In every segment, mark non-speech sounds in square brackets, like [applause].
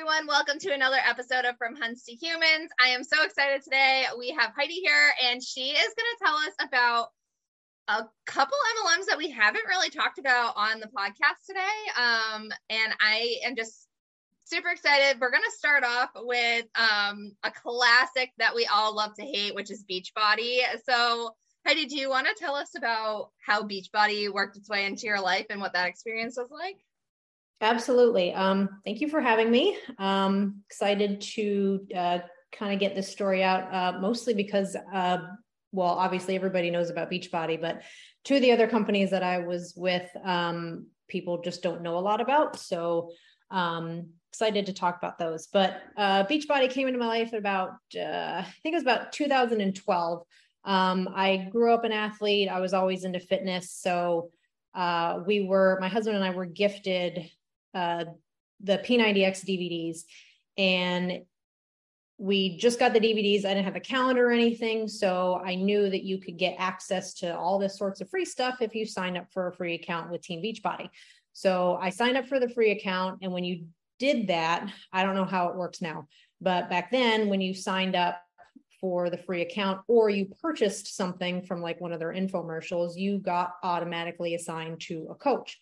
Everyone. Welcome to another episode of From Huns to Humans. I am so excited today. We have Heidi here, and she is going to tell us about a couple MLMs that we haven't really talked about on the podcast today. Um, and I am just super excited. We're going to start off with um, a classic that we all love to hate, which is Beachbody. So, Heidi, do you want to tell us about how Beachbody worked its way into your life and what that experience was like? Absolutely. Um, thank you for having me. Um, excited to uh, kind of get this story out, uh, mostly because, uh, well, obviously everybody knows about Beachbody, but two of the other companies that I was with, um, people just don't know a lot about. So um, excited to talk about those. But uh, Beachbody came into my life about, uh, I think it was about 2012. Um, I grew up an athlete. I was always into fitness. So uh, we were, my husband and I were gifted uh, the P90X DVDs, and we just got the DVDs. I didn't have a calendar or anything, so I knew that you could get access to all this sorts of free stuff if you signed up for a free account with Team Beachbody. So I signed up for the free account, and when you did that, I don't know how it works now, but back then when you signed up for the free account or you purchased something from like one of their infomercials, you got automatically assigned to a coach.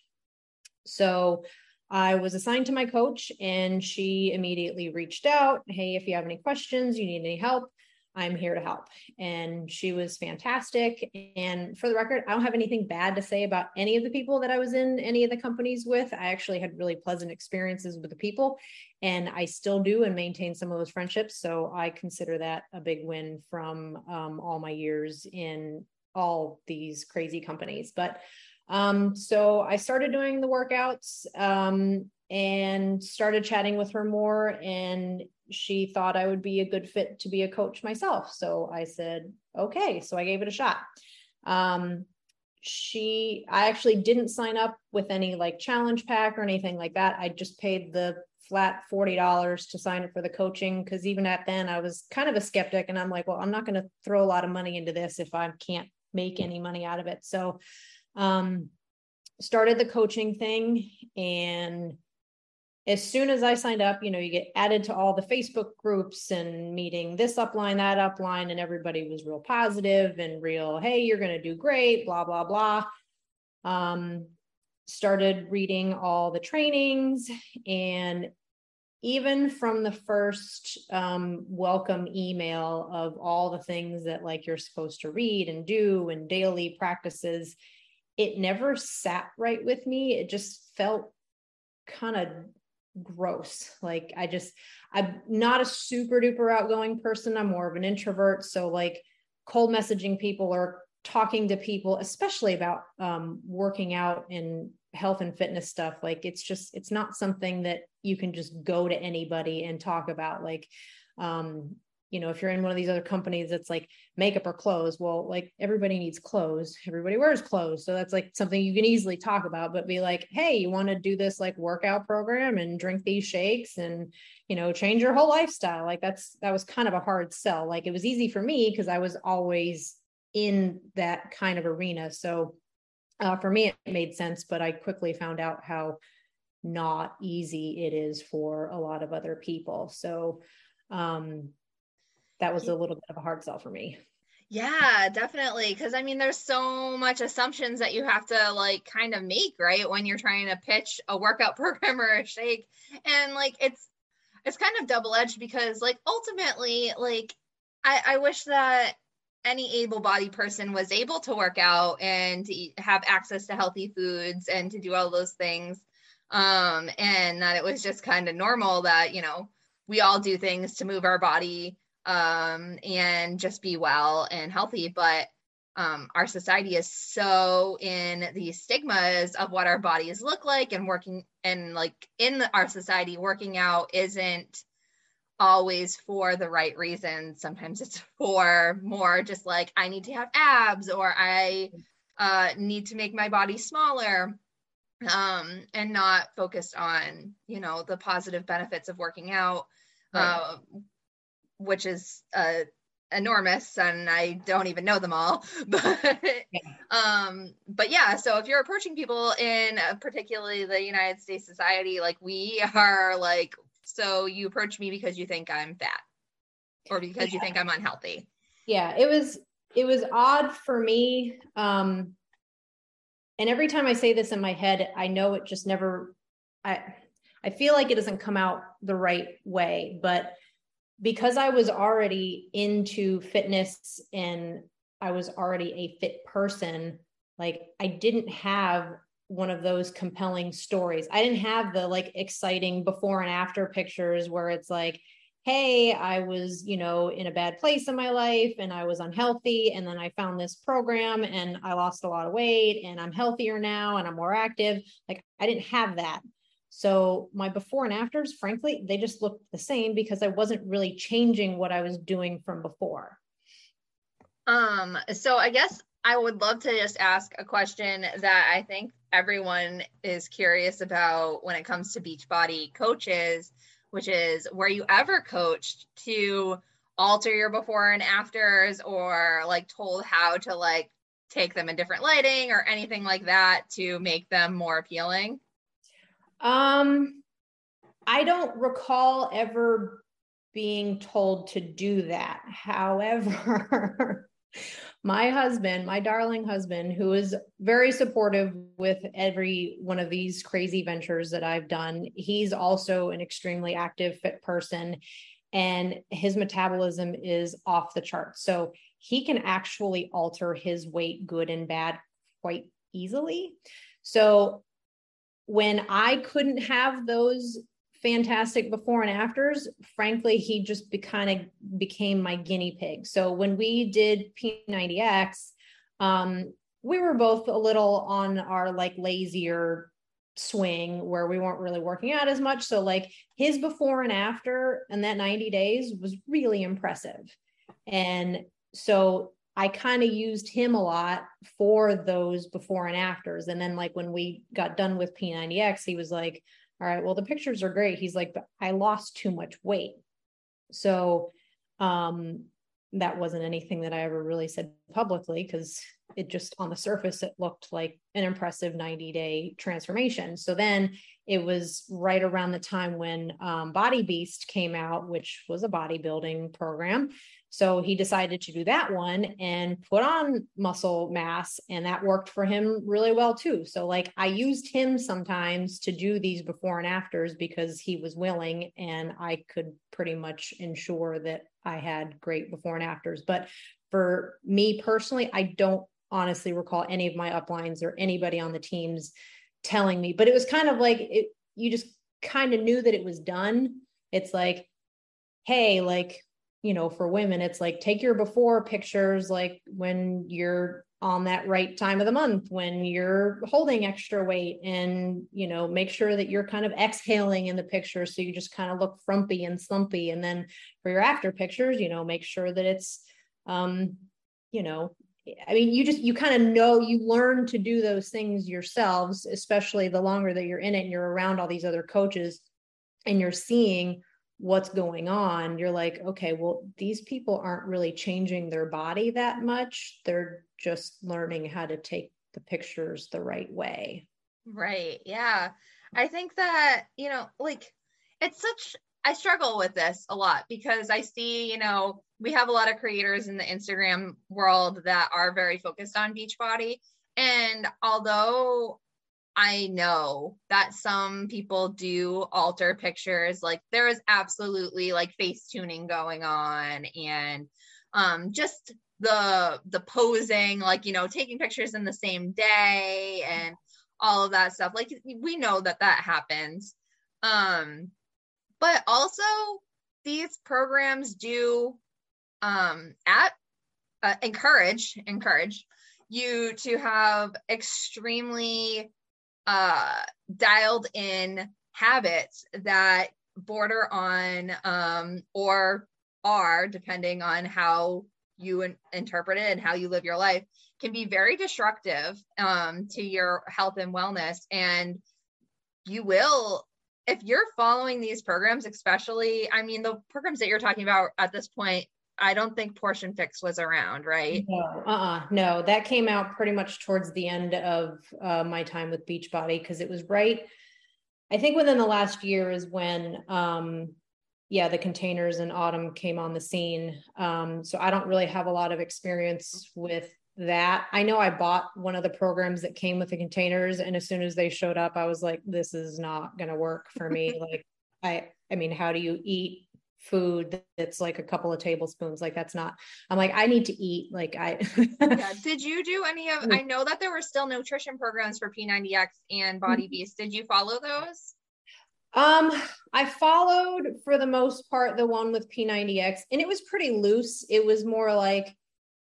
So I was assigned to my coach and she immediately reached out. Hey, if you have any questions, you need any help, I'm here to help. And she was fantastic. And for the record, I don't have anything bad to say about any of the people that I was in any of the companies with. I actually had really pleasant experiences with the people, and I still do and maintain some of those friendships. So I consider that a big win from um, all my years in all these crazy companies. But um, so I started doing the workouts um, and started chatting with her more. And she thought I would be a good fit to be a coach myself. So I said, okay. So I gave it a shot. Um, she, I actually didn't sign up with any like challenge pack or anything like that. I just paid the flat $40 to sign up for the coaching because even at then I was kind of a skeptic and I'm like, well, I'm not going to throw a lot of money into this if I can't make any money out of it. So um, started the coaching thing and as soon as I signed up, you know, you get added to all the Facebook groups and meeting this upline, that upline, and everybody was real positive and real, hey, you're going to do great, blah, blah, blah. Um, started reading all the trainings and even from the first um, welcome email of all the things that like you're supposed to read and do and daily practices it never sat right with me. It just felt kind of gross. Like I just, I'm not a super duper outgoing person. I'm more of an introvert. So like cold messaging people or talking to people, especially about um, working out and health and fitness stuff, like it's just, it's not something that you can just go to anybody and talk about. Like, um, you know if you're in one of these other companies that's like makeup or clothes well like everybody needs clothes. Everybody wears clothes. So that's like something you can easily talk about but be like hey you want to do this like workout program and drink these shakes and you know change your whole lifestyle? Like that's that was kind of a hard sell. Like it was easy for me because i was always in that kind of arena. So uh, for me it made sense but i quickly found out how not easy it is for a lot of other people. So um that was a little bit of a hard sell for me. Yeah, definitely. Cause I mean, there's so much assumptions that you have to like kind of make, right? When you're trying to pitch a workout [laughs] program or a shake. And like it's it's kind of double-edged because like ultimately, like I, I wish that any able-bodied person was able to work out and to eat, have access to healthy foods and to do all those things. Um, and that it was just kind of normal that, you know, we all do things to move our body um, and just be well and healthy. But um, our society is so in the stigmas of what our bodies look like and working and like in the, our society working out isn't always for the right reasons sometimes it's [laughs] for more just like i need to have abs or i uh, need to make my body smaller um, and not focused on you know the positive benefits of working out right. uh, which is uh, enormous and I don't even know them all. [laughs] But um but yeah, so if you're approaching people in uh, particularly the United States society like we are like so you approach me because you think I'm fat or because yeah. you think I'm unhealthy. Yeah, it was it was odd for me um and every time I say this in my head I know it just never I I feel like it doesn't come out the right way, but because I was already into fitness and I was already a fit person, like I didn't have one of those compelling stories. I didn't have the like exciting before and after pictures where it's like, hey, I was, you know, in a bad place in my life and I was unhealthy. And then I found this program and I lost a lot of weight and I'm healthier now and I'm more active. Like I didn't have that. So my before and afters, frankly, they just looked the same because I wasn't really changing what I was doing from before. Um, so I guess I would love to just ask a question that I think everyone is curious about when it comes to Beachbody coaches, which is were you ever coached to alter your before and afters or like told how to like take them in different lighting or anything like that to make them more appealing? Um, I don't recall ever being told to do that. However, [laughs] my husband, my darling husband, who is very supportive with every one of these crazy ventures that I've done, he's also an extremely active, fit person, and his metabolism is off the charts. So he can actually alter his weight, good and bad, quite easily. So when I couldn't have those fantastic before and afters, frankly, he just be, kind of became my guinea pig. So when we did P90X, um, we were both a little on our like lazier swing where we weren't really working out as much. So like his before and after and that 90 days was really impressive. And so I kind of used him a lot for those before and afters. And then, like, when we got done with P90X, he was like, All right, well, the pictures are great. He's like, But I lost too much weight. So, um, that wasn't anything that I ever really said publicly because it just on the surface it looked like an impressive 90 day transformation. So then it was right around the time when um, Body Beast came out, which was a bodybuilding program. So he decided to do that one and put on muscle mass, and that worked for him really well too. So, like, I used him sometimes to do these before and afters because he was willing, and I could pretty much ensure that I had great before and afters. But for me personally, I don't honestly recall any of my uplines or anybody on the teams telling me, but it was kind of like it, you just kind of knew that it was done. It's like, hey, like you know, for women, it's like take your before pictures, like when you're on that right time of the month, when you're holding extra weight, and, you know, make sure that you're kind of exhaling in the picture. So you just kind of look frumpy and slumpy. And then for your after pictures, you know, make sure that it's, um, you know, I mean, you just, you kind of know, you learn to do those things yourselves, especially the longer that you're in it and you're around all these other coaches and you're seeing what's going on, you're like, okay, well, these people aren't really changing their body that much. They're just learning how to take the pictures the right way. Right. Yeah. I think that, you know, like it's such, I struggle with this a lot because I see, you know, we have a lot of creators in the Instagram world that are very focused on Beachbody. And although I know that some people do alter pictures, like there is absolutely like face tuning going on and um just the the posing, like you know, taking pictures in the same day and all of that stuff. Like we know that that happens. Um but also these programs do um, at uh, encourage encourage you to have extremely uh, dialed in habits that border on um, or are depending on how you in- interpret it and how you live your life can be very destructive um, to your health and wellness. And you will if you're following these programs especially i mean the programs that you're talking about at this point I don't think Portion Fix was around, right? No, uh-uh, no, that came out pretty much towards the end of uh, my time with Beachbody because it was right. I think within the last year is when, um, yeah, the containers and Autumn came on the scene. Um, so I don't really have a lot of experience with that. I know I bought one of the programs that came with the containers, and as soon as they showed up, I was like, "This is not going to work for me." [laughs] like, I, I mean, how do you eat food that's like a couple of tablespoons like that's not i'm like i need to eat like i yeah [laughs] did you do any of i know that there were still nutrition programs for p90x and body mm-hmm. beast did you follow those um i followed for the most part the one with p90x and it was pretty loose it was more like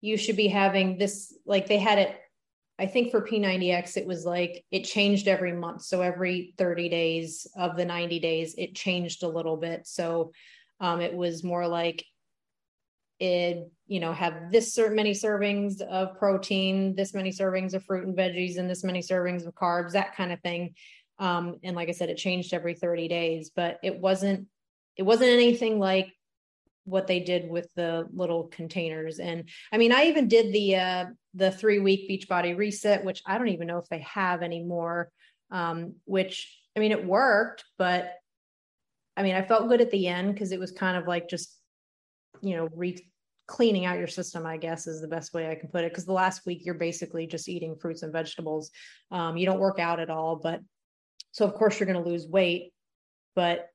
you should be having this like they had it I think for P90X, it was like it changed every month. So every 30 days of the 90 days, it changed a little bit. So um, it was more like it, you know, have this certain many servings of protein, this many servings of fruit and veggies, and this many servings of carbs, that kind of thing. Um, and like I said, it changed every 30 days, but it wasn't it wasn't anything like what they did with the little containers. And I mean, I even did the uh the three week Beachbody reset, which I don't even know if they have anymore. Um, which I mean, it worked, but I mean, I felt good at the end because it was kind of like just, you know, re cleaning out your system, I guess is the best way I can put it. Because the last week you're basically just eating fruits and vegetables. Um, you don't work out at all, but so of course you're going to lose weight, but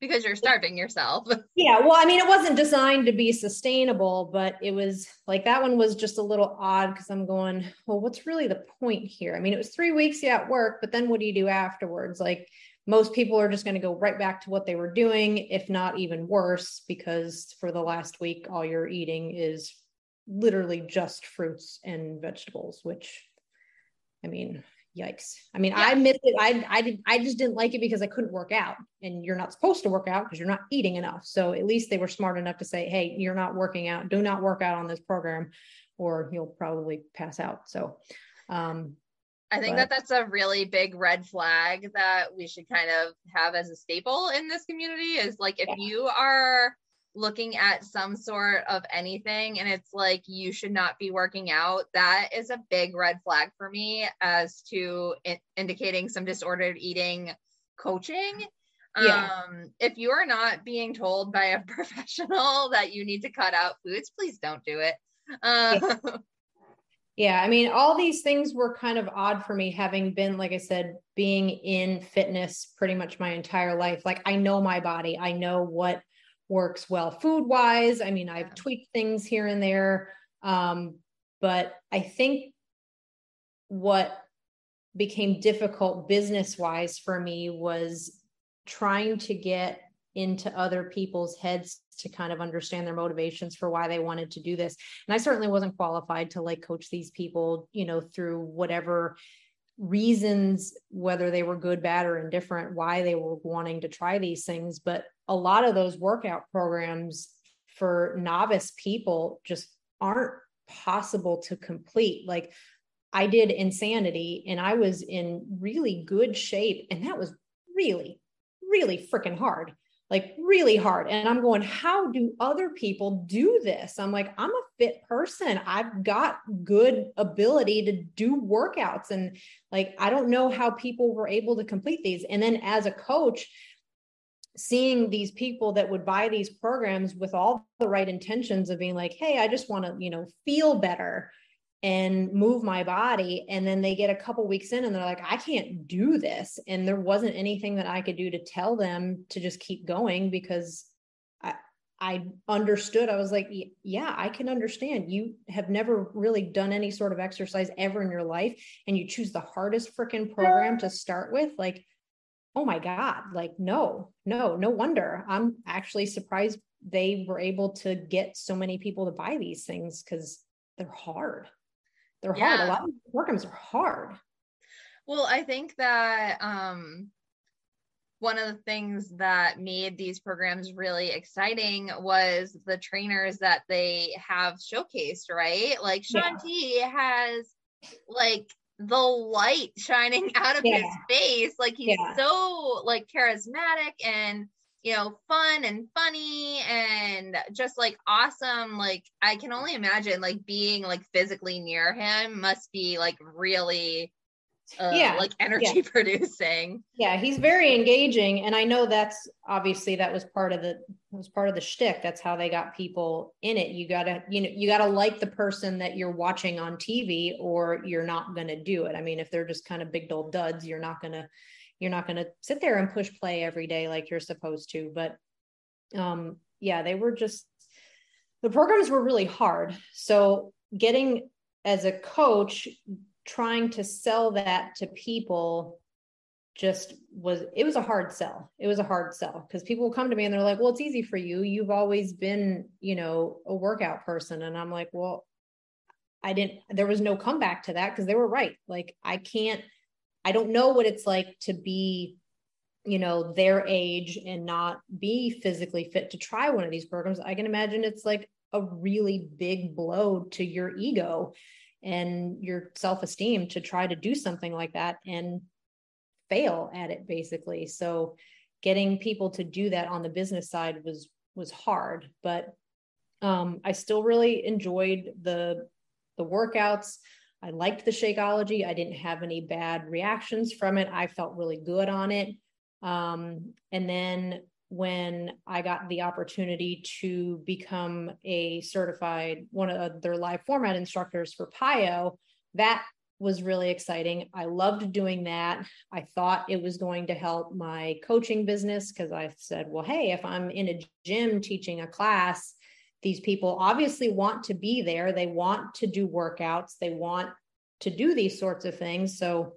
because you're starving yourself. [laughs] yeah, well, I mean, it wasn't designed to be sustainable, but it was like that one was just a little odd because I'm going, well, what's really the point here? I mean, it was three weeks yeah, at work, but then what do you do afterwards? Like most people are just going to go right back to what they were doing, if not even worse, because for the last week, all you're eating is literally just fruits and vegetables, which I mean, yikes. I mean, yeah. I missed it. I, I did, I just didn't like it because I couldn't work out and you're not supposed to work out because you're not eating enough. So at least they were smart enough to say, Hey, you're not working out. Do not work out on this program or you'll probably pass out. So, um, I think but, that that's a really big red flag that we should kind of have as a staple in this community is like if yeah. you are looking at some sort of anything and it's like you should not be working out that is a big red flag for me as to in- indicating some disordered eating coaching yeah. um if you are not being told by a [laughs] professional that you need to cut out foods please don't do it uh, yeah. [laughs] Yeah, I mean, all these things were kind of odd for me, having been, like I said, being in fitness pretty much my entire life. Like, I know my body, I know what works well food wise. I mean, I've tweaked things here and there. Um, but I think what became difficult business wise for me was trying to get into other people's heads to kind of understand their motivations for why they wanted to do this. And I certainly wasn't qualified to like coach these people, you know, through whatever reasons, whether they were good, bad, or indifferent, why they were wanting to try these things. But a lot of those workout programs for novice people just aren't possible to complete. Like I did Insanity and I was in really good shape, and that was really, really freaking hard like really hard. And I'm going, how do other people do this? I'm like, I'm a fit person. I've got good ability to do workouts. And like, I don't know how people were able to complete these. And then as a coach, seeing these people that would buy these programs with all the right intentions of being like hey i just want to you know feel better and move my body and then they get a couple weeks in and they're like i can't do this and there wasn't anything that i could do to tell them to just keep going because i i understood. I was like yeah i can understand. You have never really done any sort of exercise ever in your life and you choose the hardest freaking program to start with like oh my god like no no no wonder. I'm actually surprised they were able to get so many people to buy these things because they're hard they're yeah. hard. A lot of programs are hard. Well, I think that um, one of the things that made these programs really exciting was the trainers that they have showcased, right? Like Shaun T yeah. has like the light shining [laughs] out of yeah. his face. Like he's yeah. so like charismatic and you know, fun and funny and just like awesome. Like I can only imagine like being like physically near him must be like really uh, yeah like energy yeah. [laughs] producing yeah he's very engaging and i know that's obviously that was part of the was part of the shtick. that's how they got people in it you gotta you know you gotta like the person that you're watching on tv or you're not gonna do it i mean if they're just kind of big old duds you're not gonna you're not going to sit there and push play every day like you're supposed to but um yeah they were just the programs were really hard. So getting as a coach trying to sell that to people just was it was a hard sell. It was a hard sell because people will come to me and they're like well it's easy for you. You've always been you know a workout person. And i'm like well i didn't there was no comeback to that because they were right. Like i can't I don't know what it's like to be, you know, their age and not be physically fit to try one of these programs. I can imagine it's like a really big blow to your ego and your self esteem to try to do something like that and fail at it basically. So getting people to do that on the business side was was hard, but um, I still really enjoyed the the workouts. I liked the Shakeology. I didn't have any bad reactions from it. I felt really good on it. Um, and then when I got the opportunity to become a certified one of their live format instructors for PiYo, that was really exciting. I loved doing that. I thought it was going to help my coaching business because I said, well, hey, if I'm in a gym teaching a class, these people obviously want to be there. They want to do workouts. They want to do these sorts of things. So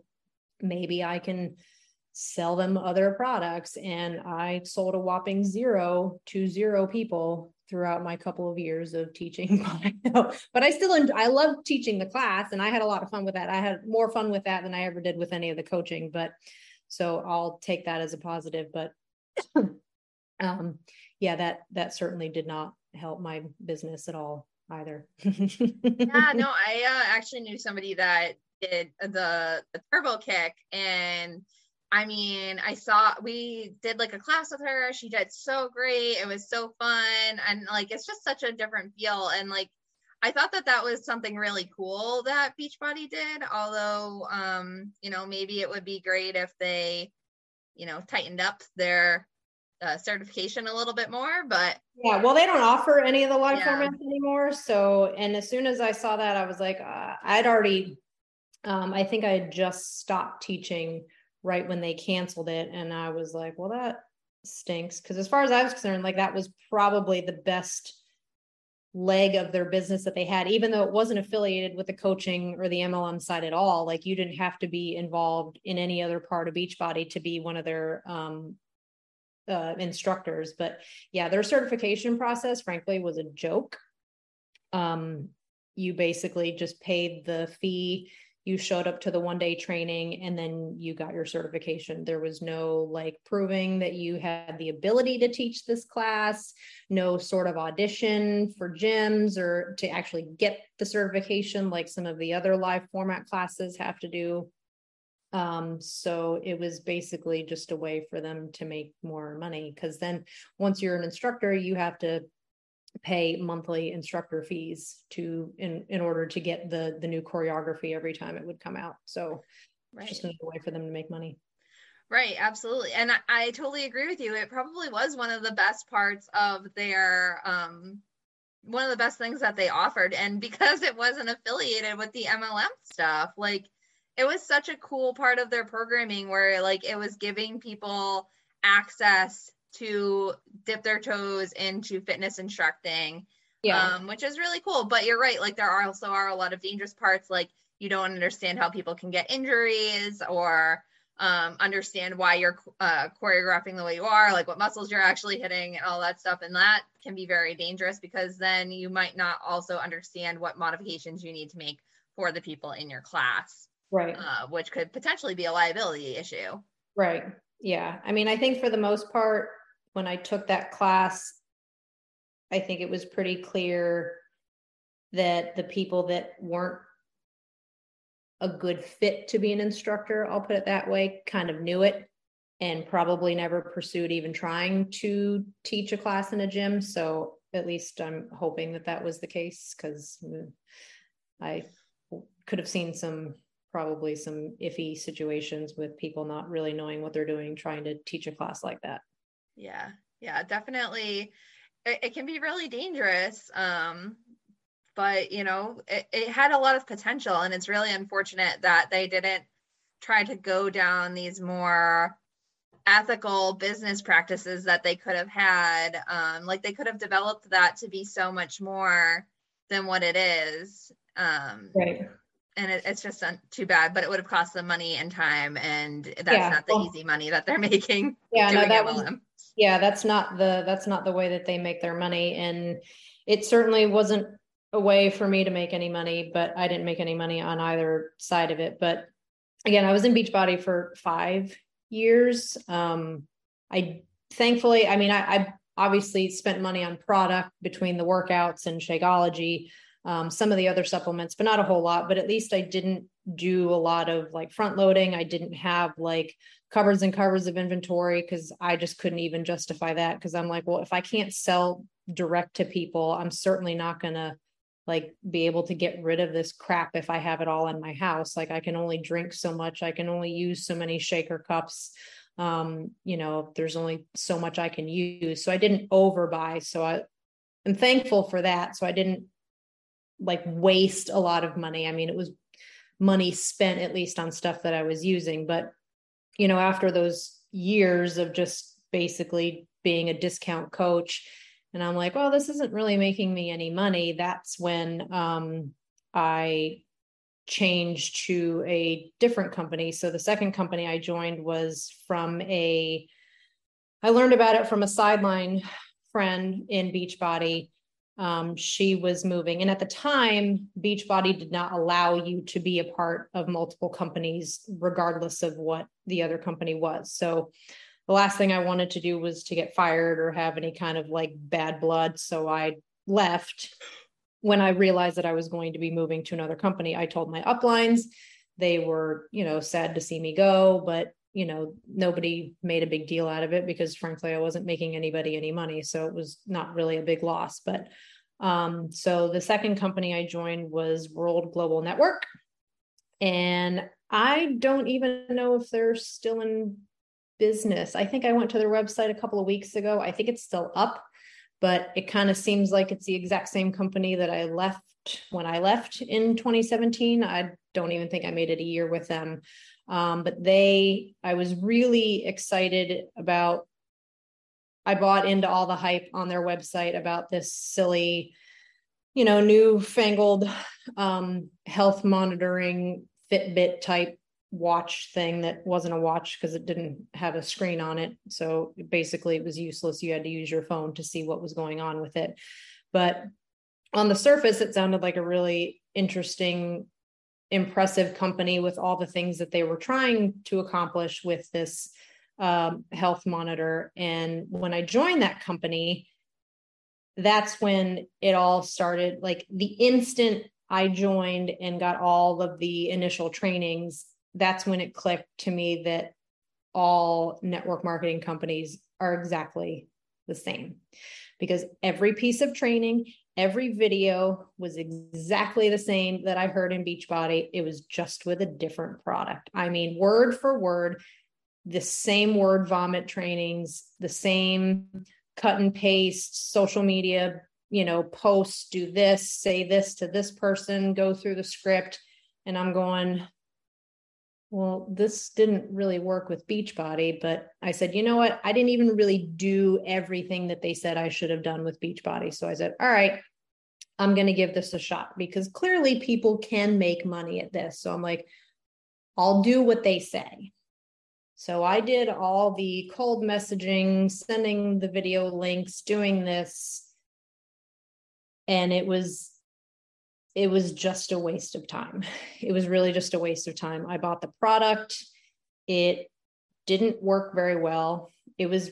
maybe I can sell them other products. And I sold a whopping zero to zero people throughout my couple of years of teaching. [laughs] but I still, I love teaching the class and I had a lot of fun with that. I had more fun with that than I ever did with any of the coaching. But so I'll take that as a positive. But [clears throat] um, yeah, that that certainly did not help my business at all either. [laughs] yeah, no, I uh, actually knew somebody that did the, the turbo kick and I mean, I saw we did like a class with her. She did so great. It was so fun. And like, it's just such a different feel. And like, I thought that that was something really cool that Beachbody did. Although, um, you know, maybe it would be great if they, you know, tightened up their uh, certification a little bit more, but yeah, well, they don't offer any of the live yeah. formats anymore. So, and as soon as I saw that, I was like, uh, I'd already, um, I think I had just stopped teaching right when they canceled it, and I was like, well, that stinks because as far as I was concerned, like that was probably the best leg of their business that they had, even though it wasn't affiliated with the coaching or the MLM side at all. Like you didn't have to be involved in any other part of Beachbody to be one of their um, uh, instructors. But yeah, their certification process, frankly, was a joke. Um, you basically just paid the fee you showed up to the one day training and then you got your certification there was no like proving that you had the ability to teach this class no sort of audition for gyms or to actually get the certification like some of the other live format classes have to do um, so it was basically just a way for them to make more money because then once you're an instructor, you have to pay monthly instructor fees to in in order to get the the new choreography every time it would come out. So right. just another way for them to make money. Right, absolutely. And I, I, totally agree with you. It probably was one of the best parts of their um one of the best things that they offered. And because it wasn't affiliated with the MLM stuff, like it was such a cool part of their programming where like it was giving people access to dip their toes into fitness instructing. Yeah. Um, which is really cool. But you're right, like there are also are a lot of dangerous parts, like you don't understand how people can get injuries or um, understand why you're uh, choreographing the way you are, like what muscles you're actually hitting and all that stuff. And that can be very dangerous because then you might not also understand what modifications you need to make for the people in your class. Right. Uh, which could potentially be a liability issue. Right. Yeah. I mean, I think for the most part, when I took that class, I think it was pretty clear that the people that weren't a good fit to be an instructor, I'll put it that way, kind of knew it and probably never pursued even trying to teach a class in a gym. So at least I'm hoping that that was the case because mm, I could have seen some probably some iffy situations with people not really knowing what they're doing trying to teach a class like that. Yeah. Yeah, definitely. It, it can be really dangerous. Um, but you know it, it had a lot of potential and it's really unfortunate that they didn't try to go down these more ethical business practices that they could have had um, like they could have developed that to be so much more than what it is um, right and it, it's just too bad but it would have cost them money and time and that's yeah. not the well, easy money that they're making [laughs] yeah no that yeah that's not the that's not the way that they make their money and it certainly wasn't a way for me to make any money, but I didn't make any money on either side of it. But again, I was in Beachbody for five years. Um, I thankfully, I mean, I, I, obviously spent money on product between the workouts and Shakeology, um, some of the other supplements, but not a whole lot. But at least I didn't do a lot of like front loading. I didn't have like covers and covers of inventory because I just couldn't even justify that because I'm like, well, if I can't sell direct to people, I'm certainly not going to like be able to get rid of this crap if I have it all in my house. Like I can only drink so much, I can only use so many shaker cups. Um, you know, there's only so much I can use. So I didn't overbuy. So I am thankful for that. So I didn't like waste a lot of money. I mean, it was money spent at least on stuff that I was using. But, you know, after those years of just basically being a discount coach and I'm like, well, this isn't really making me any money. That's when um, I changed to a different company. So the second company I joined was from a, I learned about it from a sideline friend in Beachbody. Um, she was moving. And at the time, Beachbody did not allow you to be a part of multiple companies, regardless of what the other company was. So the last thing I wanted to do was to get fired or have any kind of like bad blood. So I left. When I realized that I was going to be moving to another company, I told my uplines. They were, you know, sad to see me go, but you know, nobody made a big deal out of it because frankly, I wasn't making anybody any money. So it was not really a big loss. But um, so the second company I joined was World Global Network. And I don't even know if they're still in business. I think I went to their website a couple of weeks ago. I think it's still up, but it kind of seems like it's the exact same company that I left when I left in 2017. I don't even think I made it a year with them. Um, but they, I was really excited about. I bought into all the hype on their website about this silly, you know, newfangled um, health monitoring Fitbit type watch thing that wasn't a watch because it didn't have a screen on it. So basically, it was useless. You had to use your phone to see what was going on with it. But on the surface, it sounded like a really interesting, impressive company with all the things that they were trying to accomplish with this um, health monitor. And when I joined that company, that's when it all started. Like the instant I joined and got all of the initial trainings, that's when it clicked to me that all network marketing companies are exactly the same because every piece of training, every video was exactly the same that I heard in Beachbody. It was just with a different product. I mean, word for word, the same word vomit trainings, the same cut and paste social media, you know, posts, do this, say this to this person, go through the script. And I'm going, well, this didn't really work with Beachbody, but I said, you know what? I didn't even really do everything that they said I should have done with Beachbody. So I said, all right, I'm going to give this a shot because clearly people can make money at this. So I'm like, I'll do what they say. So I did all the cold messaging, sending the video links, doing this. And it was it was just a waste of time. [laughs] It was really just a waste of time. I bought the product. It didn't work very well. It was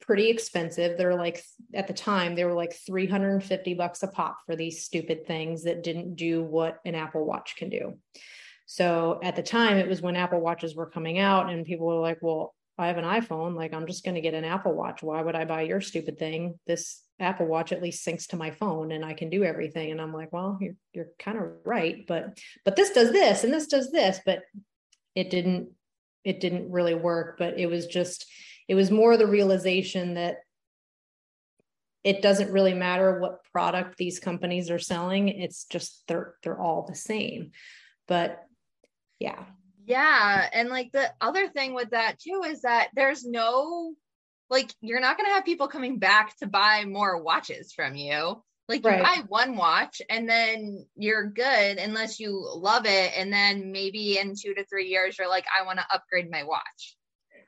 pretty expensive. They're like at the time they were like 350 bucks a pop for these stupid things that didn't do what an Apple Watch can do. So at the time it was when Apple Watches were coming out and people were like, "Well, I have an iPhone, like I'm just going to get an Apple Watch. Why would I buy your stupid thing? This Apple Watch at least syncs to my phone and I can do everything. And I'm like, well, you're you're kind of right, but but this does this and this does this, but it didn't it didn't really work. But it was just it was more the realization that it doesn't really matter what product these companies are selling. It's just they're they're all the same. But yeah. Yeah. And like the other thing with that too is that there's no like you're not going to have people coming back to buy more watches from you. Like you right. buy one watch and then you're good unless you love it. And then maybe in two to three years, you're like, I want to upgrade my watch.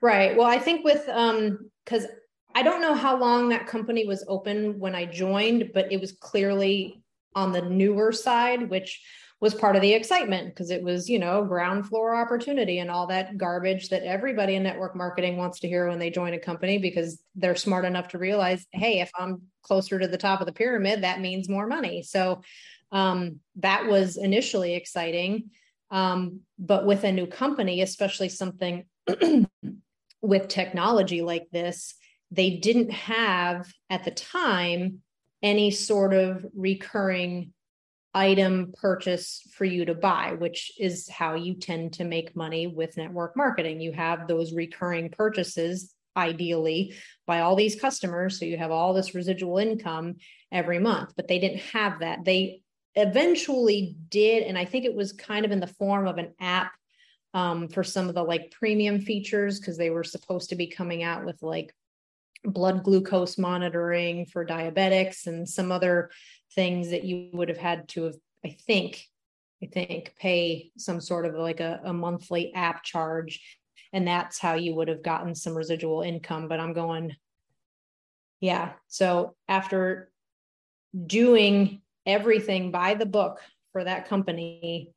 Right. Well, I think with, um, cause I don't know how long that company was open when I joined, but it was clearly on the newer side, which was part of the excitement because it was, you know, ground floor opportunity and all that garbage that everybody in network marketing wants to hear when they join a company because they're smart enough to realize, hey, if I'm closer to the top of the pyramid, that means more money. So um, that was initially exciting. Um, but with a new company, especially something with technology like this, they didn't have at the time any sort of recurring item purchase for you to buy, which is how you tend to make money with network marketing. You have those recurring purchases, ideally, by all these customers. So you have all this residual income every month, but they didn't have that. They eventually did. And I think it was kind of in the form of an app um, for some of the like premium features because they were supposed to be coming out with like blood glucose monitoring for diabetics and some other things that you would have had to have, I think, I think, pay some sort of like a, a monthly app charge. And that's how you would have gotten some residual income. But I'm going, yeah. So after doing everything by the book for that company,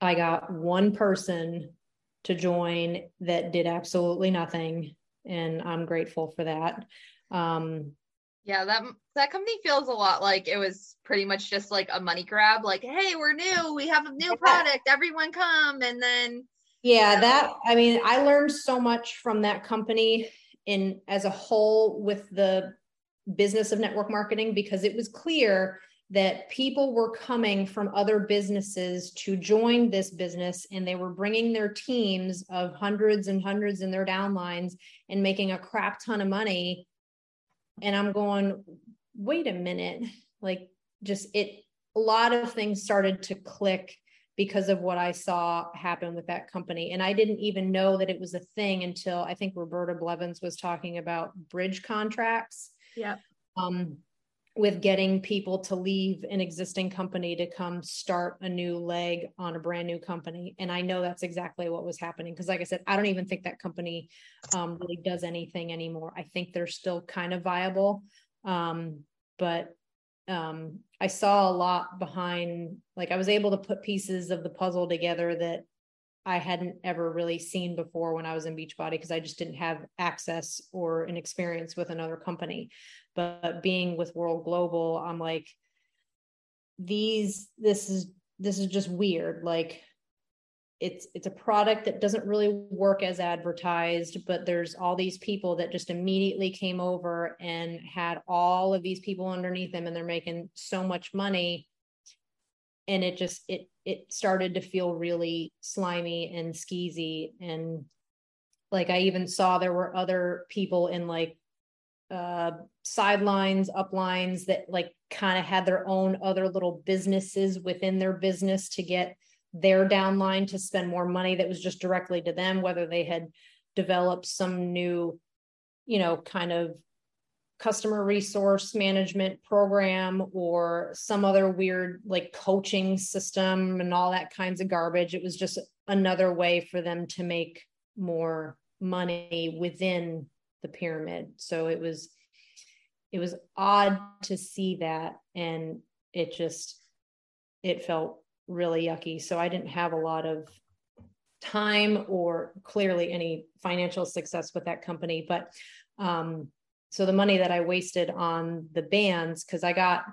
I got one person to join that did absolutely nothing. And I'm grateful for that. Um, yeah, that that company feels a lot like it was pretty much just like a money grab. Like, hey, we're new, we have a new product, everyone come, and then yeah, you know. that I mean, I learned so much from that company in as a whole with the business of network marketing because it was clear that people were coming from other businesses to join this business and they were bringing their teams of hundreds and hundreds in their downlines and making a crap ton of money. And i'm going wait a minute. Like just it a lot of things started to click because of what i saw happen with that company. And i didn't even know that it was a thing until i think roberta blevins was talking about bridge contracts. Yeah um with getting people to leave an existing company to come start a new leg on a brand new company. And i know that's exactly what was happening because like i said i don't even think that company um, really does anything anymore. I think they're still kind of viable um, but um, i saw a lot behind like i was able to put pieces of the puzzle together that I hadn't ever really seen before when I was in Beachbody because I just didn't have access or an experience with another company. But being with World Global, I'm like, these, this is, this is just weird. Like, it's it's a product that doesn't really work as advertised but there's all these people that just immediately came over and had all of these people underneath them and they're making so much money and it just it it started to feel really slimy and skeezy. And like I even saw there were other people in like uh sidelines, uplines that like kind of had their own other little businesses within their business to get their downline to spend more money that was just directly to them, whether they had developed some new, you know, kind of customer resource management program or some other weird like coaching system and all that kinds of garbage. It was just another way for them to make more money within the pyramid. So it was it was odd to see that and it just it felt really yucky. So I didn't have a lot of time or clearly any financial success with that company. But um, so the money that I wasted on the bands, because I got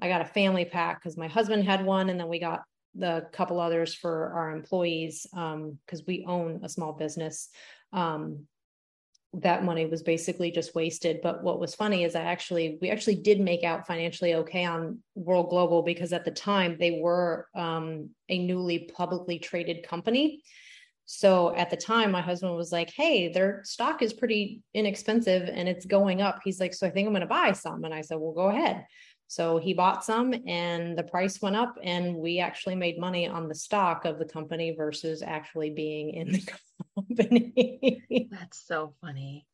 I got a family pack because my husband had one, and then we got the couple others for our employees because um, we own a small business. Um, that money was basically just wasted. But what was funny is I actually we actually did make out financially okay on World Global because at the time they were um, a newly publicly traded company. So at the time, my husband was like, Hey, their stock is pretty inexpensive and it's going up. He's like, So I think I'm going to buy some. And I said, Well, go ahead. So he bought some and the price went up, and we actually made money on the stock of the company versus actually being in the [laughs] company. That's so funny.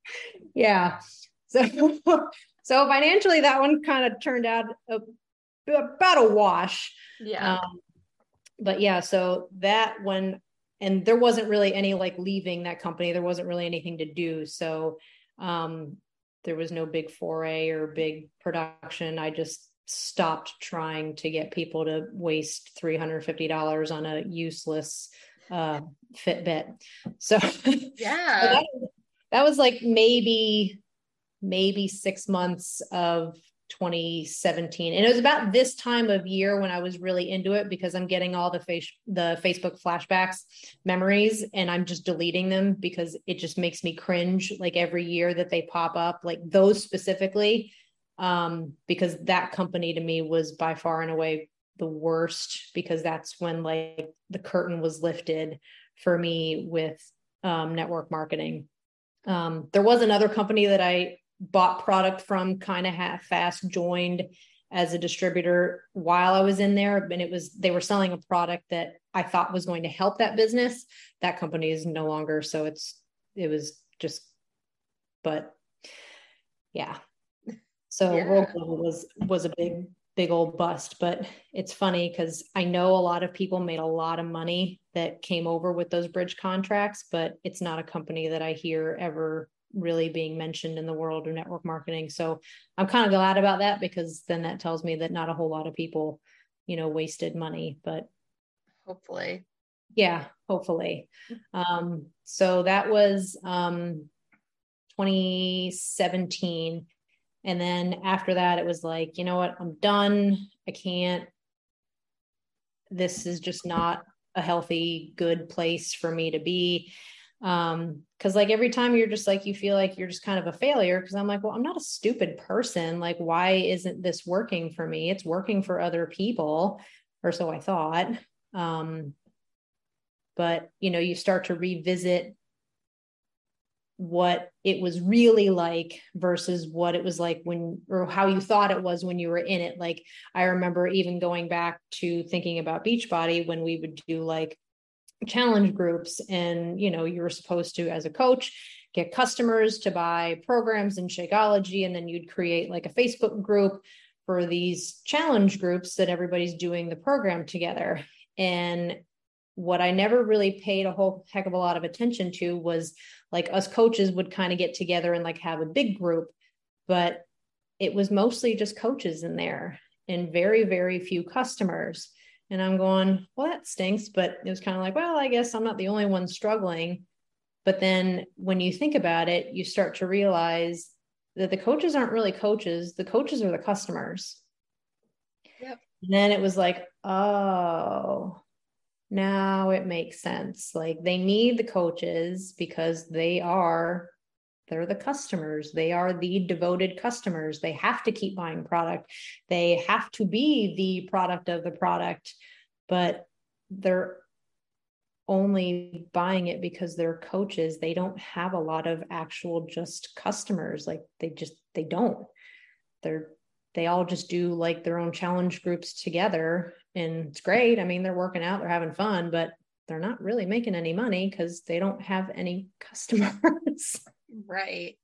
Yeah. So, [laughs] so financially, that one kind of turned out a, about a wash. Yeah. Um, but yeah, so that when, and there wasn't really any like leaving that company, there wasn't really anything to do. So, um, there was no big foray or big production. I just stopped trying to get people to waste $350 on a useless uh, Fitbit. So [laughs] yeah, so that, that was like maybe maybe six months of 2017 and it was about this time of year when i was really into it because i'm getting all the face the facebook flashbacks memories and i'm just deleting them because it just makes me cringe like every year that they pop up like those specifically um because that company to me was by far and away the worst because that's when like the curtain was lifted for me with um, network marketing. Um, there was another company that I bought product from, kind of half fast joined as a distributor while I was in there, and it was they were selling a product that I thought was going to help that business. That company is no longer, so it's it was just, but yeah. So yeah. World Global was was a big big old bust. But it's funny because I know a lot of people made a lot of money that came over with those bridge contracts, but it's not a company that I hear ever really being mentioned in the world of network marketing. So I'm kind of glad about that because then that tells me that not a whole lot of people, you know, wasted money, but hopefully. Yeah, hopefully. Um, so that was um 2017 and then after that, it was like, you know what? I'm done. I can't. This is just not a healthy, good place for me to be. Um, because like every time you're just like, you feel like you're just kind of a failure. Cause I'm like, well, I'm not a stupid person. Like, why isn't this working for me? It's working for other people, or so I thought. Um, but you know, you start to revisit what it was really like versus what it was like when or how you thought it was when you were in it like i remember even going back to thinking about beachbody when we would do like challenge groups and you know you were supposed to as a coach get customers to buy programs in shakeology and then you'd create like a facebook group for these challenge groups that everybody's doing the program together and what I never really paid a whole heck of a lot of attention to was like us coaches would kind of get together and like have a big group, but it was mostly just coaches in there and very, very few customers. And I'm going, well, that stinks. But it was kind of like, well, I guess I'm not the only one struggling. But then when you think about it, you start to realize that the coaches aren't really coaches, the coaches are the customers. Yep. And then it was like, oh, now it makes sense. Like they need the coaches because they are they're the customers. They are the devoted customers. They have to keep buying product. They have to be the product of the product, but they're only buying it because they're coaches they don't have a lot of actual just customers like they just they don't they're they all just do like their own challenge groups together and it's great i mean they're working out they're having fun but they're not really making any money because they don't have any [laughs] customers right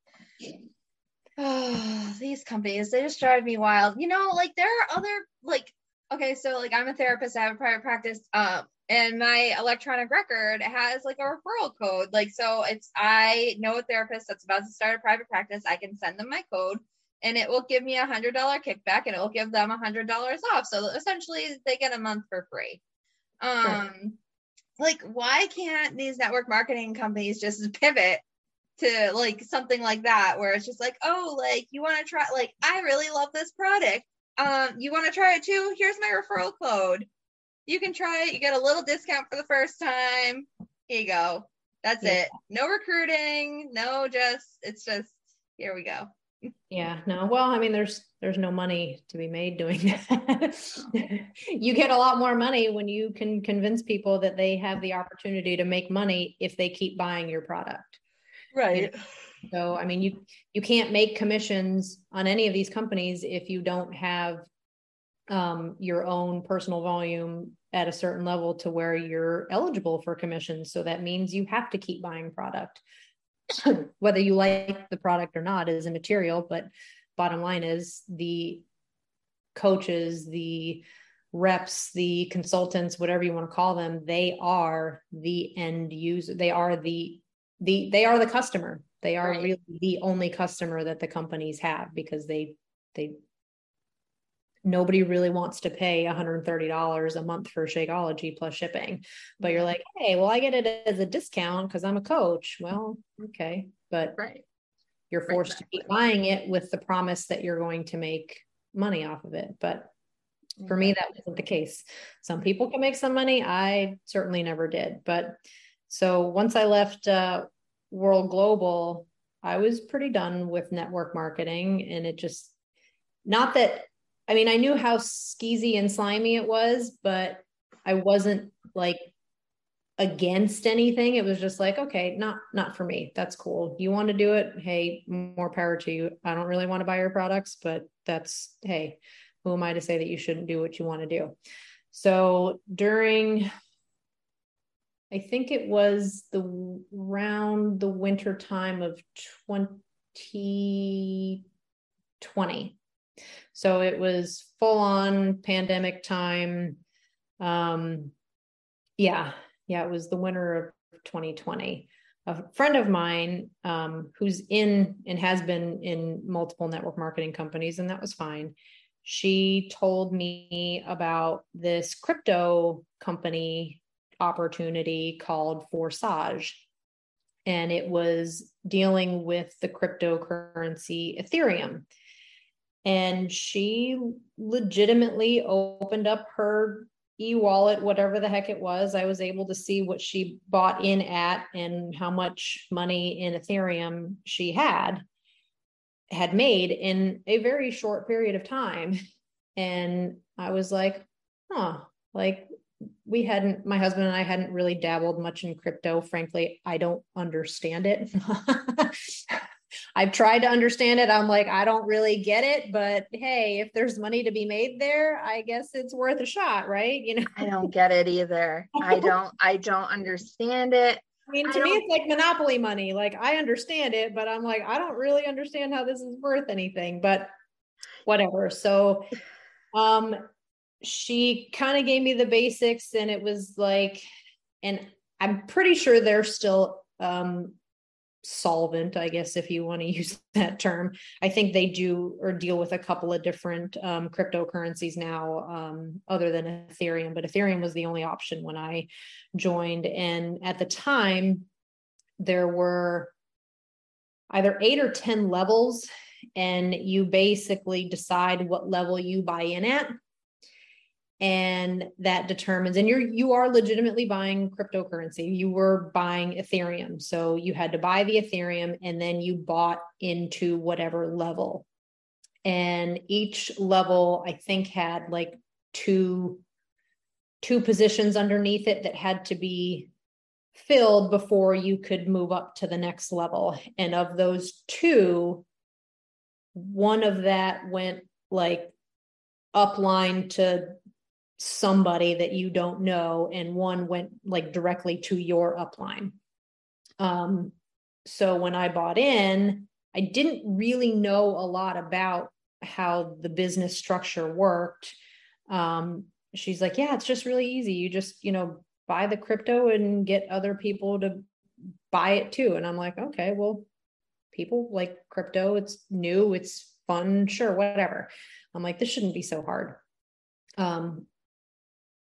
oh [sighs] these companies they just drive me wild you know like there are other like okay so like i'm a therapist i have a private practice um and my electronic record has like a referral code. Like, so it's, I know a therapist that's about to start a private practice. I can send them my code and it will give me a hundred dollar kickback and it will give them a hundred dollars off. So essentially they get a month for free. Um, sure. like why can't these network marketing companies just pivot to like something like that where it's just like, oh, like you want to try, like, I really love this product. Um, you want to try it too? Here's my referral code you can try it. You get a little discount for the first time. Here you go. That's yeah. it. No recruiting, no just it's just here we go. Yeah, no. Well, I mean there's there's no money to be made doing that. [laughs] you get a lot more money when you can convince people that they have the opportunity to make money if they keep buying your product. Right. [laughs] So, I mean, you you can't make commissions on any of these companies if you don't have um, your own personal volume at a certain level to where you're eligible for commissions. So that means you have to keep buying product. [clears throat] Whether you like the product or not is immaterial, but bottom line is the coaches, the reps, the consultants, whatever you want to call them, they are the end user. They are the the they are the customer. They are right. really the only customer that the companies have because they they nobody really wants to pay $130 a month for Shakeology plus shipping. But you're like, hey, well, I get it as a discount because I'm a coach. Well, okay. But right. you're forced right. to keep buying it with the promise that you're going to make money off of it. But for me, that wasn't the case. Some people can make some money. I certainly never did. But so once I left uh, World Global, I was pretty done with network marketing. And it just, not that I mean, I knew how skeezy and slimy it was, but I wasn't like against anything. It was just like, okay, not not for me. That's cool. You want to do it? Hey, more power to you. I don't really want to buy your products, but that's hey, who am I to say that you shouldn't do what you want to do? So during I think it was the round the winter time of 2020 so it was full on pandemic time. Um, yeah, yeah, it was the winter of 2020. A friend of mine um, who's in and has been in multiple network marketing companies, and that was fine. She told me about this crypto company opportunity called Forsage. And it was dealing with the cryptocurrency Ethereum and she legitimately opened up her e-wallet whatever the heck it was i was able to see what she bought in at and how much money in ethereum she had had made in a very short period of time and i was like huh like we hadn't my husband and i hadn't really dabbled much in crypto frankly i don't understand it [laughs] I've tried to understand it. I'm like, I don't really get it, but hey, if there's money to be made there, I guess it's worth a shot, right? You know, I don't get it either. I [laughs] don't, I don't understand it. I mean, to I me, it's like monopoly money. Like I understand it, but I'm like, I don't really understand how this is worth anything, but whatever. So, um, she kind of gave me the basics and it was like, and I'm pretty sure they're still um solvent, I guess, if you want to [laughs] use that term. I think they do or deal with a couple of different um, cryptocurrencies now, um, other than Ethereum, but Ethereum was the only option when I joined. And at the time, there were either eight or 10 levels, and you basically decide what level you buy in at and that determines and you're you are legitimately buying cryptocurrency. You were buying ethereum. So you had to buy the ethereum and then you bought into whatever level. And each level i think had like two two positions underneath it that had to be filled before you could move up to the next level. And of those two, one of that went like upline to somebody that you don't know, and one went like directly to your upline. Um, so when I bought in, I didn't really know a lot about how the business structure worked. Um, she's like, Yeah, it's just really easy. You just, you know, buy the crypto and get other people to buy it too. And I'm like, Okay, well, people like crypto. It's new, it's fun, sure, whatever. I'm like, This shouldn't be so hard. Um,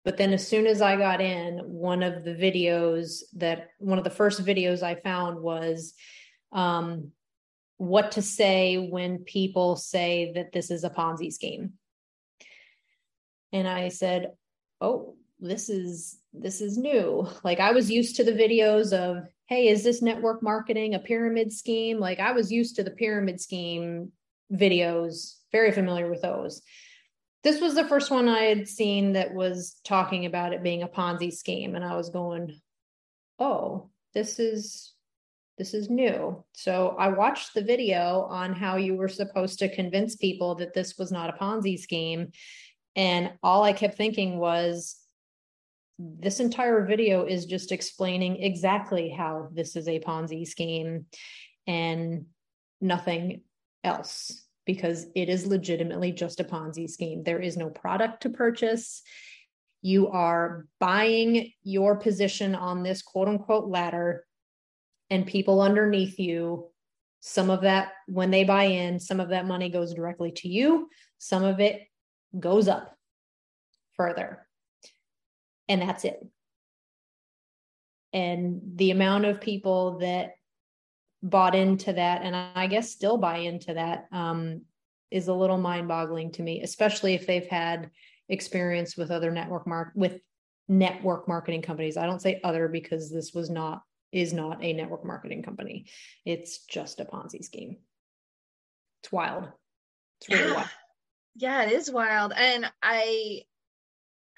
but then as soon as I got in, one of the videos that one of the first videos I found was um, what to say when people say that this is a Ponzi scheme. And I said, "Oh, this is this is new. Like I was used to the videos of, hey, is this network marketing a pyramid scheme? Like I was used to the pyramid scheme videos, very familiar with those this was the first one I had seen that was talking about it being a Ponzi scheme. And I was going, oh, this is this is new. So I watched the video on how you were supposed to convince people that this was not a Ponzi scheme. And all I kept thinking was, this entire video is just explaining exactly how this is a Ponzi scheme and nothing else because it is legitimately just a Ponzi scheme. There is no product to purchase. You are buying your position on this quote unquote ladder, and people underneath you, some of that, when they buy in, some of that money goes directly to you, some of it goes up further. And that's it. And the amount of people that bought into that and I guess still buy into that um, is a little mind boggling to me, especially if they've had experience with other network mark with network marketing companies. I don't say other because this was not is not a network marketing company. It's just a Ponzi scheme. It's wild. It's really yeah. wild. Yeah, it is wild. And I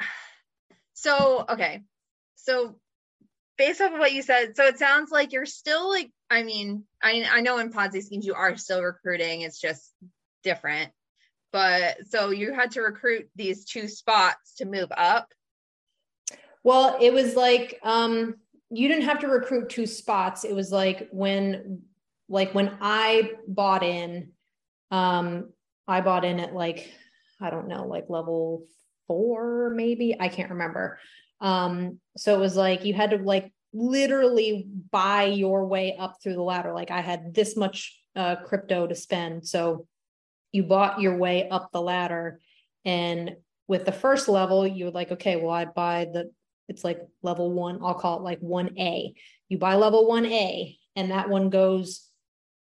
[sighs] so okay. So based off of what you said, so it sounds like you're still like I mean, I I know in Ponzi schemes you are still recruiting. It's just different. But so you had to recruit these two spots to move up. Well, it was like um you didn't have to recruit two spots. It was like when like when I bought in um I bought in at like I don't know, like level 4 maybe. I can't remember. Um so it was like you had to like literally buy your way up through the ladder. Like I had this much uh, crypto to spend. So you bought your way up the ladder. And with the first level, you're like, okay, well, I buy the, it's like level one, I'll call it like 1A. You buy level 1A, and that one goes,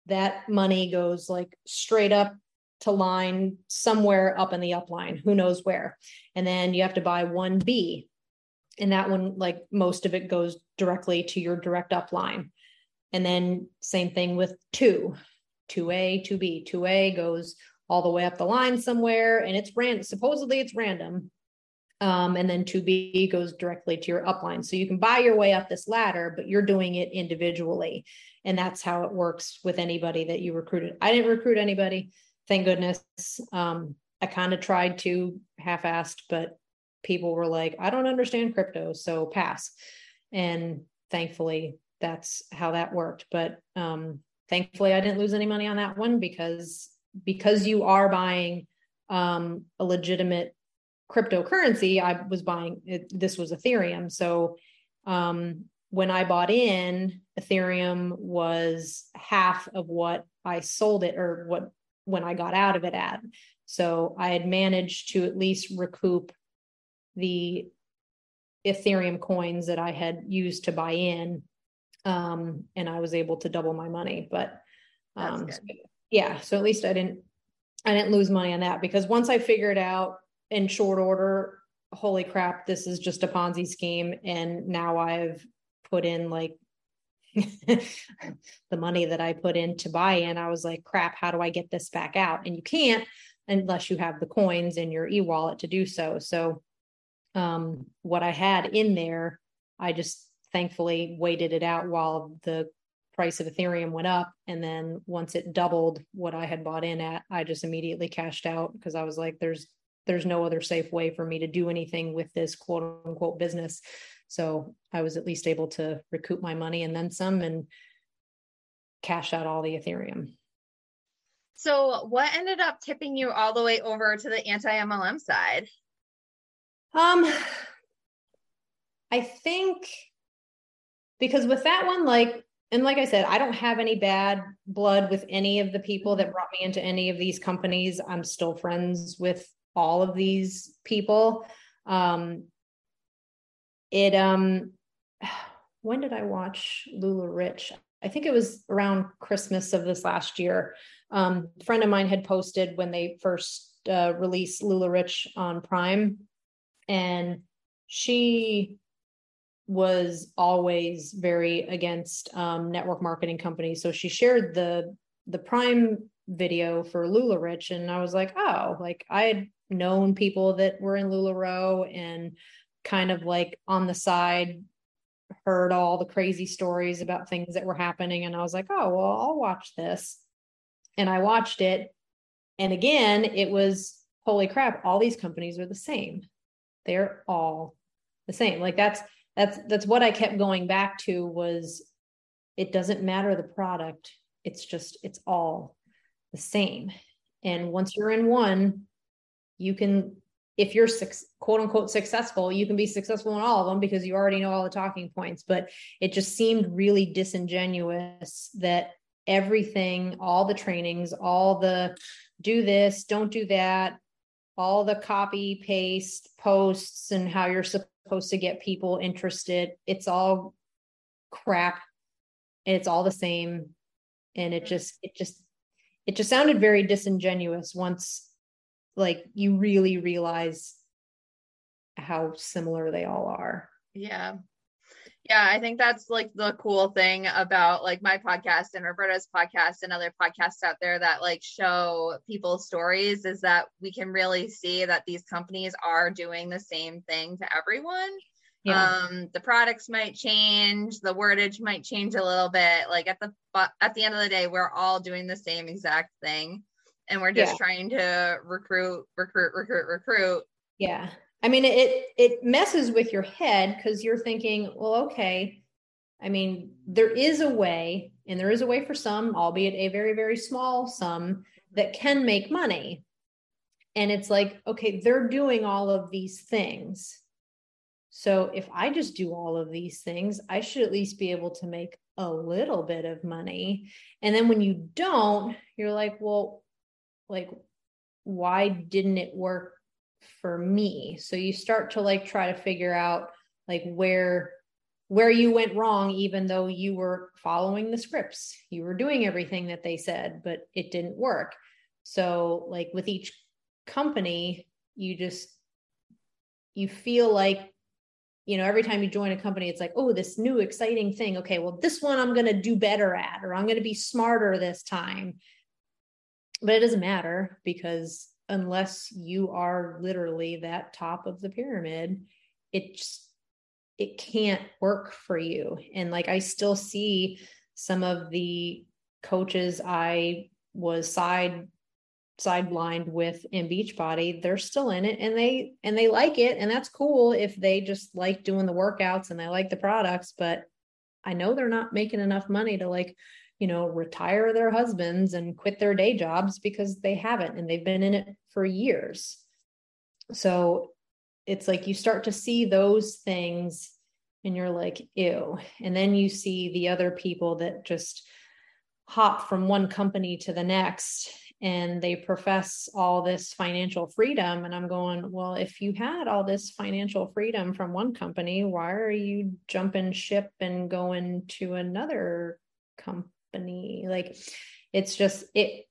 that money goes like straight up to line somewhere up in the upline, who knows where. And then you have to buy 1B, and that one like most of it goes directly to your direct upline and then same thing with 2 2a 2b 2a goes all the way up the line somewhere and it's random supposedly it's random. Um, and then 2b goes directly to your upline so you can buy your way up this ladder but you're doing it individually. And that's how it works with anybody that you recruited. I didn't recruit anybody thank goodness. Um, i kind of tried to half-assed but people were like, I don't understand crypto, so pass. And thankfully, that's how that worked. But um, thankfully, I didn't lose any money on that one because because you are buying um, a legitimate cryptocurrency. I was buying it, this was Ethereum, so um, when I bought in, Ethereum was half of what I sold it or what when I got out of it at. So I had managed to at least recoup the Ethereum coins that I had used to buy in. Um, and I was able to double my money. But um, yeah, so at least I didn't I didn't lose money on that because once I figured out in short order, holy crap, this is just a Ponzi scheme. And now I've put in like [laughs] the money that I put in to buy in. I was like, crap, how do I get this back out? And you can't unless you have the coins in your e-wallet to do so. So um, what I had in there, I just thankfully waited it out while the price of Ethereum went up. And then once it doubled what I had bought in at, I just immediately cashed out because I was like, there's there's no other safe way for me to do anything with this quote unquote business. So I was at least able to recoup my money and then some and cash out all the Ethereum. So what ended up tipping you all the way over to the anti-MLM side? Um I think because with that one, like, and like I said, I don't have any bad blood with any of the people that brought me into any of these companies. I'm still friends with all of these people. Um, it, um, [sighs] when did I watch LuLaRich? I think it was around Christmas of this last year. Um, a friend of mine had posted when they first uh, released LuLaRich on Prime, and she was always very against um, network marketing companies. So she shared the the Prime video for LuLaRich, and I was like, oh, like I had known people that were in LuLaRoe and kind of like on the side heard all the crazy stories about things that were happening and I was like, "Oh, well, I'll watch this." And I watched it and again, it was holy crap, all these companies are the same. They're all the same. Like that's that's that's what I kept going back to was it doesn't matter the product. It's just it's all the same. And once you're in one, you can if you're quote unquote successful, you can be successful in all of them because you already know all the talking points. But it just seemed really disingenuous that everything, all the trainings, all the do this, don't do that, all the copy paste posts and how you're supposed to get people interested, it's all crap. It's all the same. And it mm-hmm. just, it just, it just sounded very disingenuous once like you really realize how similar they all are. Yeah. Yeah, I think that's like the cool thing about like my podcast and Roberta's podcast and other podcasts out there that like show people's stories is that we can really see that these companies are doing the same thing to everyone. Yeah. Um, the products might change, the wordage might change a little bit. Like at the at the end of the day, we're all doing the same exact thing and we're just yeah. trying to recruit, recruit, recruit, recruit. Yeah. I mean, it it messes with your head because you're thinking, well, okay. I mean, there is a way, and there is a way for some, albeit a very, very small sum, that can make money. And it's like, okay, they're doing all of these things. So if I just do all of these things, I should at least be able to make a little bit of money. And then when you don't, you're like, well, like why didn't it work for me. So you start to like try to figure out like where where you went wrong even though you were following the scripts. You were doing everything that they said but it didn't work. So like with each company you just you feel like you know every time you join a company it's like oh this new exciting thing. Okay well this one i'm going to do better at or i'm going to be smarter this time. But it doesn't matter because unless you are literally that top of the pyramid it just it can't work for you. And like i still see some of the coaches i was side side blind with in beachbody they're still in it and they and they like it and that's cool if they just like doing the workouts and they like the products but i know they're not making enough money to like you know, retire their husbands and quit their day jobs because they haven't and they've been in it for years. So it's like you start to see those things and you're like, ew. And then you see the other people that just hop from one company to the next and they profess all this financial freedom. And I'm going, well, if you had all this financial freedom from one company, why are you jumping ship and going to another company? Company like it's just it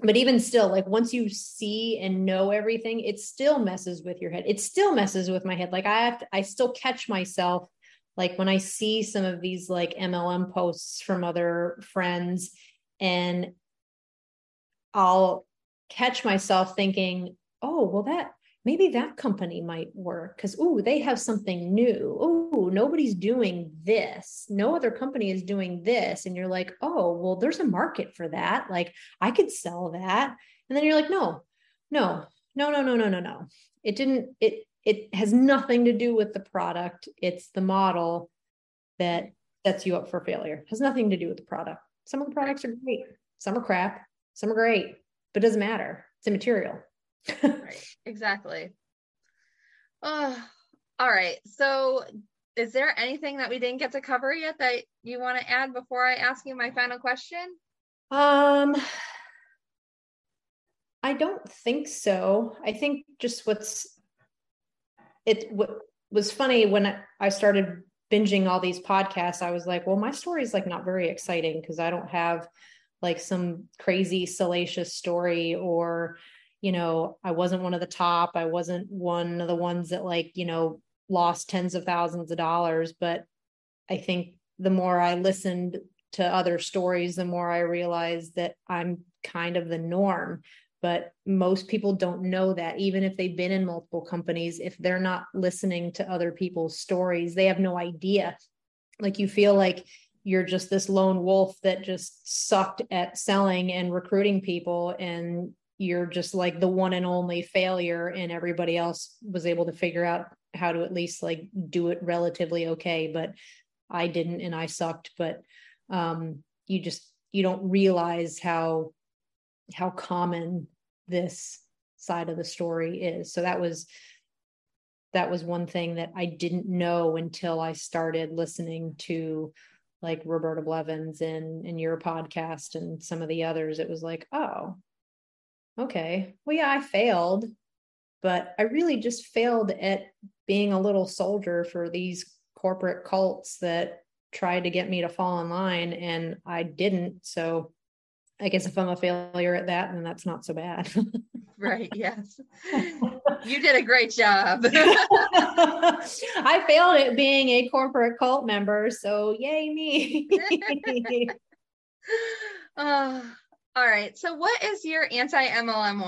but even still like once you see and know everything it still messes with your head. It still messes with my head. Like i have to, i still catch myself like when i see some of these like mlm posts from other friends and i'll catch myself thinking oh well that maybe that company might work because oh they have something new. Oh nobody's doing this. No other company is doing this. And you're like oh well there's a market for that. Like i could sell that. And then you're like no no no no no no no no. It didn't it it has nothing to do with the product. It's the model that sets you up for failure. It has nothing to do with the product. Some of the products are great. Some are crap. Some are great but it doesn't matter. It's immaterial right. Exactly. Oh, all right. So, is there anything that we didn't get to cover yet that you want to add before I ask you my final question? Um, I don't think so. I think just what's it what was funny when I started binging all these podcasts, I was like, well, my story is like not very exciting because I don't have like some crazy salacious story or you know, I wasn't one of the top. I wasn't one of the ones that like, you know, lost tens of thousands of dollars. But I think the more I listened to other stories, the more I realized that I'm kind of the norm. But most people don't know that, even if they've been in multiple companies, if they're not listening to other people's stories, they have no idea. Like you feel like you're just this lone wolf that just sucked at selling and recruiting people and you're just like the one and only failure and everybody else was able to figure out how to at least like do it relatively okay but i didn't and i sucked but um you just you don't realize how how common this side of the story is. So that was that was one thing that i didn't know until i started listening to like roberta blevins and and your podcast and some of the others. It was like oh okay, well, yeah, I failed, but I really just failed at being a little soldier for these corporate cults that tried to get me to fall in line and I didn't. So I guess if I'm a failure at that, then that's not so bad. [laughs] right. Yes. [laughs] you did a great job. [laughs] I failed at being a corporate cult member. So yay me. uh, all right. So what is your anti-MLM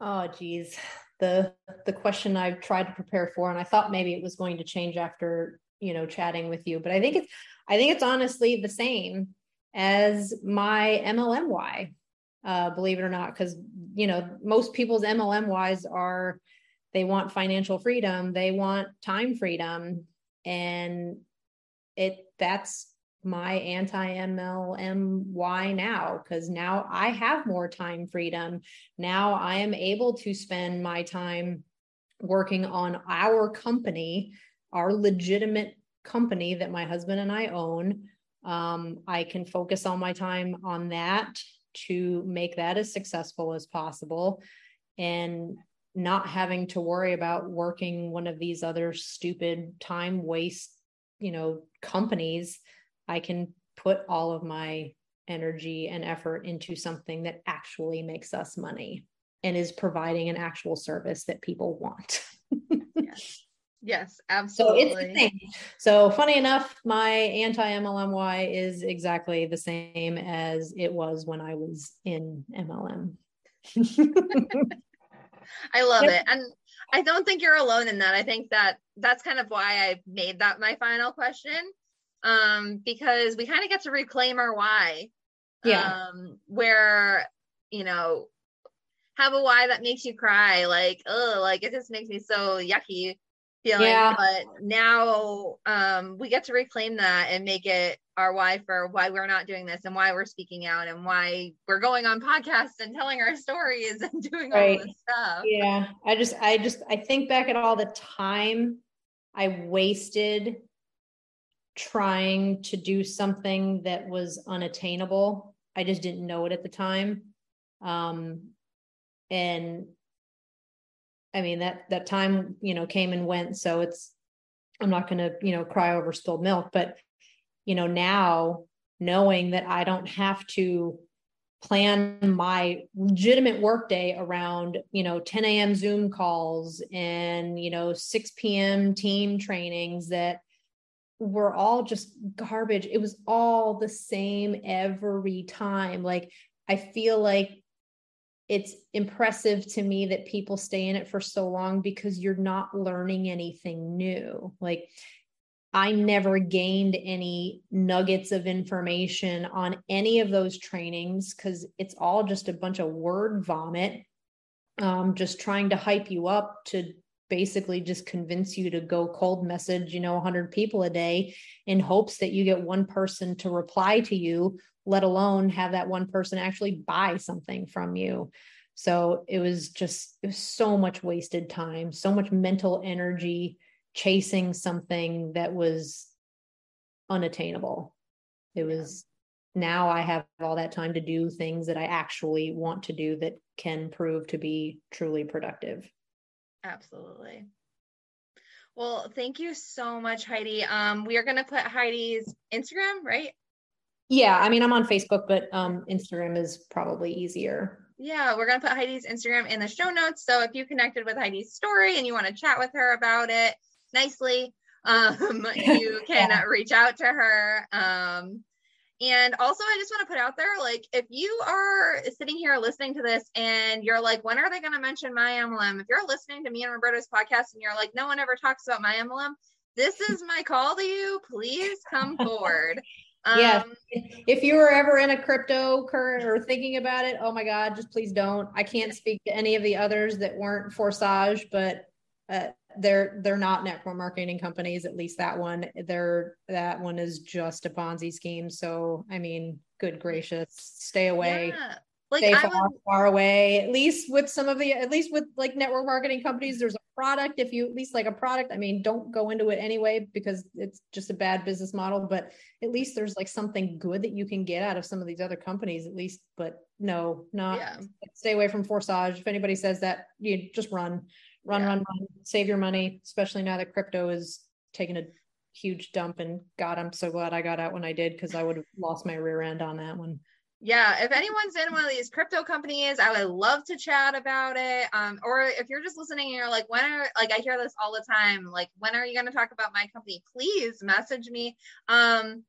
Oh geez. The the question I've tried to prepare for, and I thought maybe it was going to change after, you know, chatting with you, but I think it's I think it's honestly the same as my MLM uh, believe it or not, because you know, most people's MLM are they want financial freedom, they want time freedom, and it that's my anti MLMY now because now I have more time freedom. Now I am able to spend my time working on our company, our legitimate company that my husband and I own. Um, I can focus all my time on that to make that as successful as possible and not having to worry about working one of these other stupid time waste, you know, companies I can put all of my energy and effort into something that actually makes us money and is providing an actual service that people want. yes. Yes, absolutely. So it's the same. So funny enough, my anti-MLMY is exactly the same as it was when I was in MLM. [laughs] I love it. And I don't think you're alone in that. I think that that's kind of why I made that my final question um, because we kind of get to reclaim our why. Yeah. Um, where, you know, have a why that makes you cry. Like, oh, like it just makes me so yucky feeling. Yeah. But now um, we get to reclaim that and make it our why for why we're not doing this and why we're speaking out and why we're going on podcasts and telling our [laughs] stories and doing right. all this stuff. Yeah. I just, I just, I think back at all the time I wasted trying to do something that was unattainable. I just didn't know it at the time. Um, and I mean that that time, you know, came and went. So it's I'm not gonna, you know, cry over spilled milk, but you know, now knowing that I don't have to plan my legitimate workday around you know 10 a.m zoom calls and you know 6 p.m team trainings that were all just garbage. It was all the same every time. Like I feel like it's impressive to me that people stay in it for so long because you're not learning anything new. Like I never gained any nuggets of information on any of those trainings because it's all just a bunch of word vomit, um, just trying to hype you up to basically just convince you to go cold message, you know, 100 people a day in hopes that you get one person to reply to you, let alone have that one person actually buy something from you. So it was just, it was so much wasted time, so much mental energy chasing something that was unattainable. It was now I have all that time to do things that I actually want to do that can prove to be truly productive. Absolutely. Well, thank you so much, Heidi. Um, we are going to put Heidi's Instagram, right? Yeah, I mean, I'm on Facebook, but um, Instagram is probably easier. Yeah, we're going to put Heidi's Instagram in the show notes. So if you connected with Heidi's story and you want to chat with her about it nicely, [laughs] um, you [laughs] can yeah. reach out to her. Um, and also, I just want to put out there like, if you are sitting here listening to this and you're like, when are they going to mention my MLM? If you're listening to me and Roberta's podcast and you're like, no one ever talks about my MLM, this is my call to you. Please come [laughs] forward. Um, yeah. If you were ever in a crypto current or thinking about it, oh my God, just please don't. I can't speak to any of the others that weren't Forsage, but uh, they're they're not network marketing companies at least that one. They're that one is just a ponzi scheme. So i mean good gracious stay away. Yeah. like stay far, would... far away. At least with some of the at least with like network marketing companies there's a product. If you at least like a product i mean don't go into it anyway because it's just a bad business model but at least there's like something good that you can get out of some of these other companies at least but no not yeah. stay away from forsage. If anybody says that you just run run, yeah. run, run, save your money, especially now that crypto is taking a huge dump. And God, I'm so glad I got out when I did because I would have lost my rear end on that one. Yeah, if anyone's in one of these crypto companies, I would love to chat about it. Um, or if you're just listening and you're like, when are like I hear this all the time, like when are you going to talk about my company? Please message me. Um,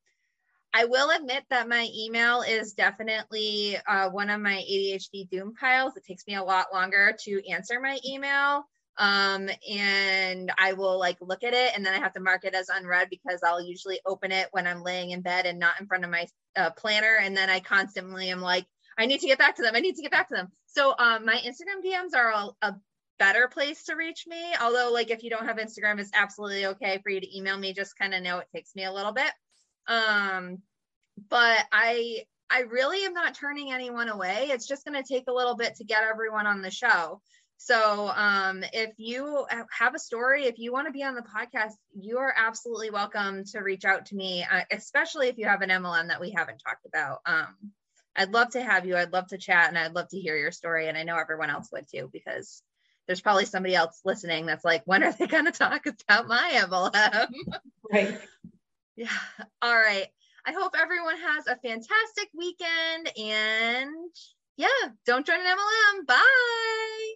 I will admit that my email is definitely uh, one of my ADHD doom piles. It takes me a lot longer to answer my email um and i will like look at it and then i have to mark it as unread because i'll usually open it when i'm laying in bed and not in front of my uh, planner and then i constantly am like i need to get back to them i need to get back to them. So um my instagram dms are a, a better place to reach me although like if you don't have instagram it's absolutely okay for you to email me just kind of know it takes me a little bit. Um but i i really am not turning anyone away it's just going to take a little bit to get everyone on the show so um, if you have a story, if you want to be on the podcast, you are absolutely welcome to reach out to me, uh, especially if you have an MLM that we haven't talked about. Um, I'd love to have you. I'd love to chat and I'd love to hear your story. And I know everyone else would too, because there's probably somebody else listening that's like, when are they going to talk about my MLM? Right. [laughs] yeah. All right. I hope everyone has a fantastic weekend and yeah, don't join an MLM. Bye.